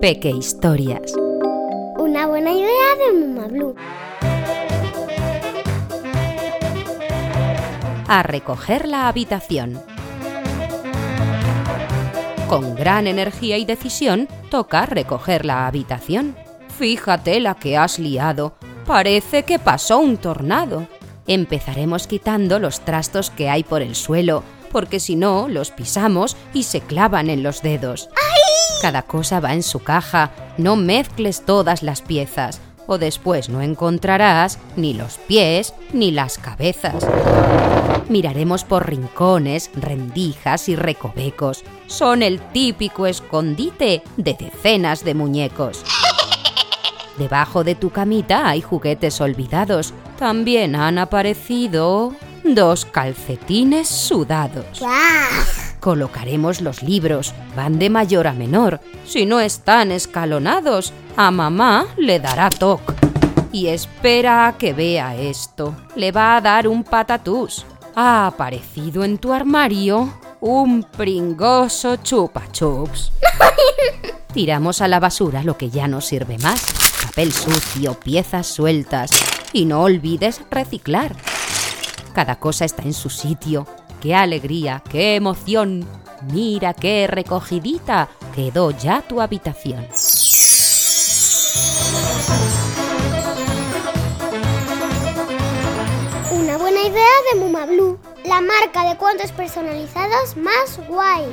Peque Historias. Una buena idea de Mama Blue. A recoger la habitación. Con gran energía y decisión toca recoger la habitación. Fíjate la que has liado. Parece que pasó un tornado. Empezaremos quitando los trastos que hay por el suelo, porque si no, los pisamos y se clavan en los dedos. Cada cosa va en su caja, no mezcles todas las piezas, o después no encontrarás ni los pies ni las cabezas. Miraremos por rincones, rendijas y recovecos. Son el típico escondite de decenas de muñecos. Debajo de tu camita hay juguetes olvidados. También han aparecido dos calcetines sudados. Colocaremos los libros, van de mayor a menor. Si no están escalonados, a mamá le dará toc. Y espera a que vea esto. Le va a dar un patatús. Ha aparecido en tu armario un pringoso chupa chups. Tiramos a la basura lo que ya no sirve más. Papel sucio, piezas sueltas. Y no olvides reciclar. Cada cosa está en su sitio. ¡Qué alegría! ¡Qué emoción! Mira qué recogidita quedó ya tu habitación. Una buena idea de Muma Blue, la marca de cuentos personalizados más guay.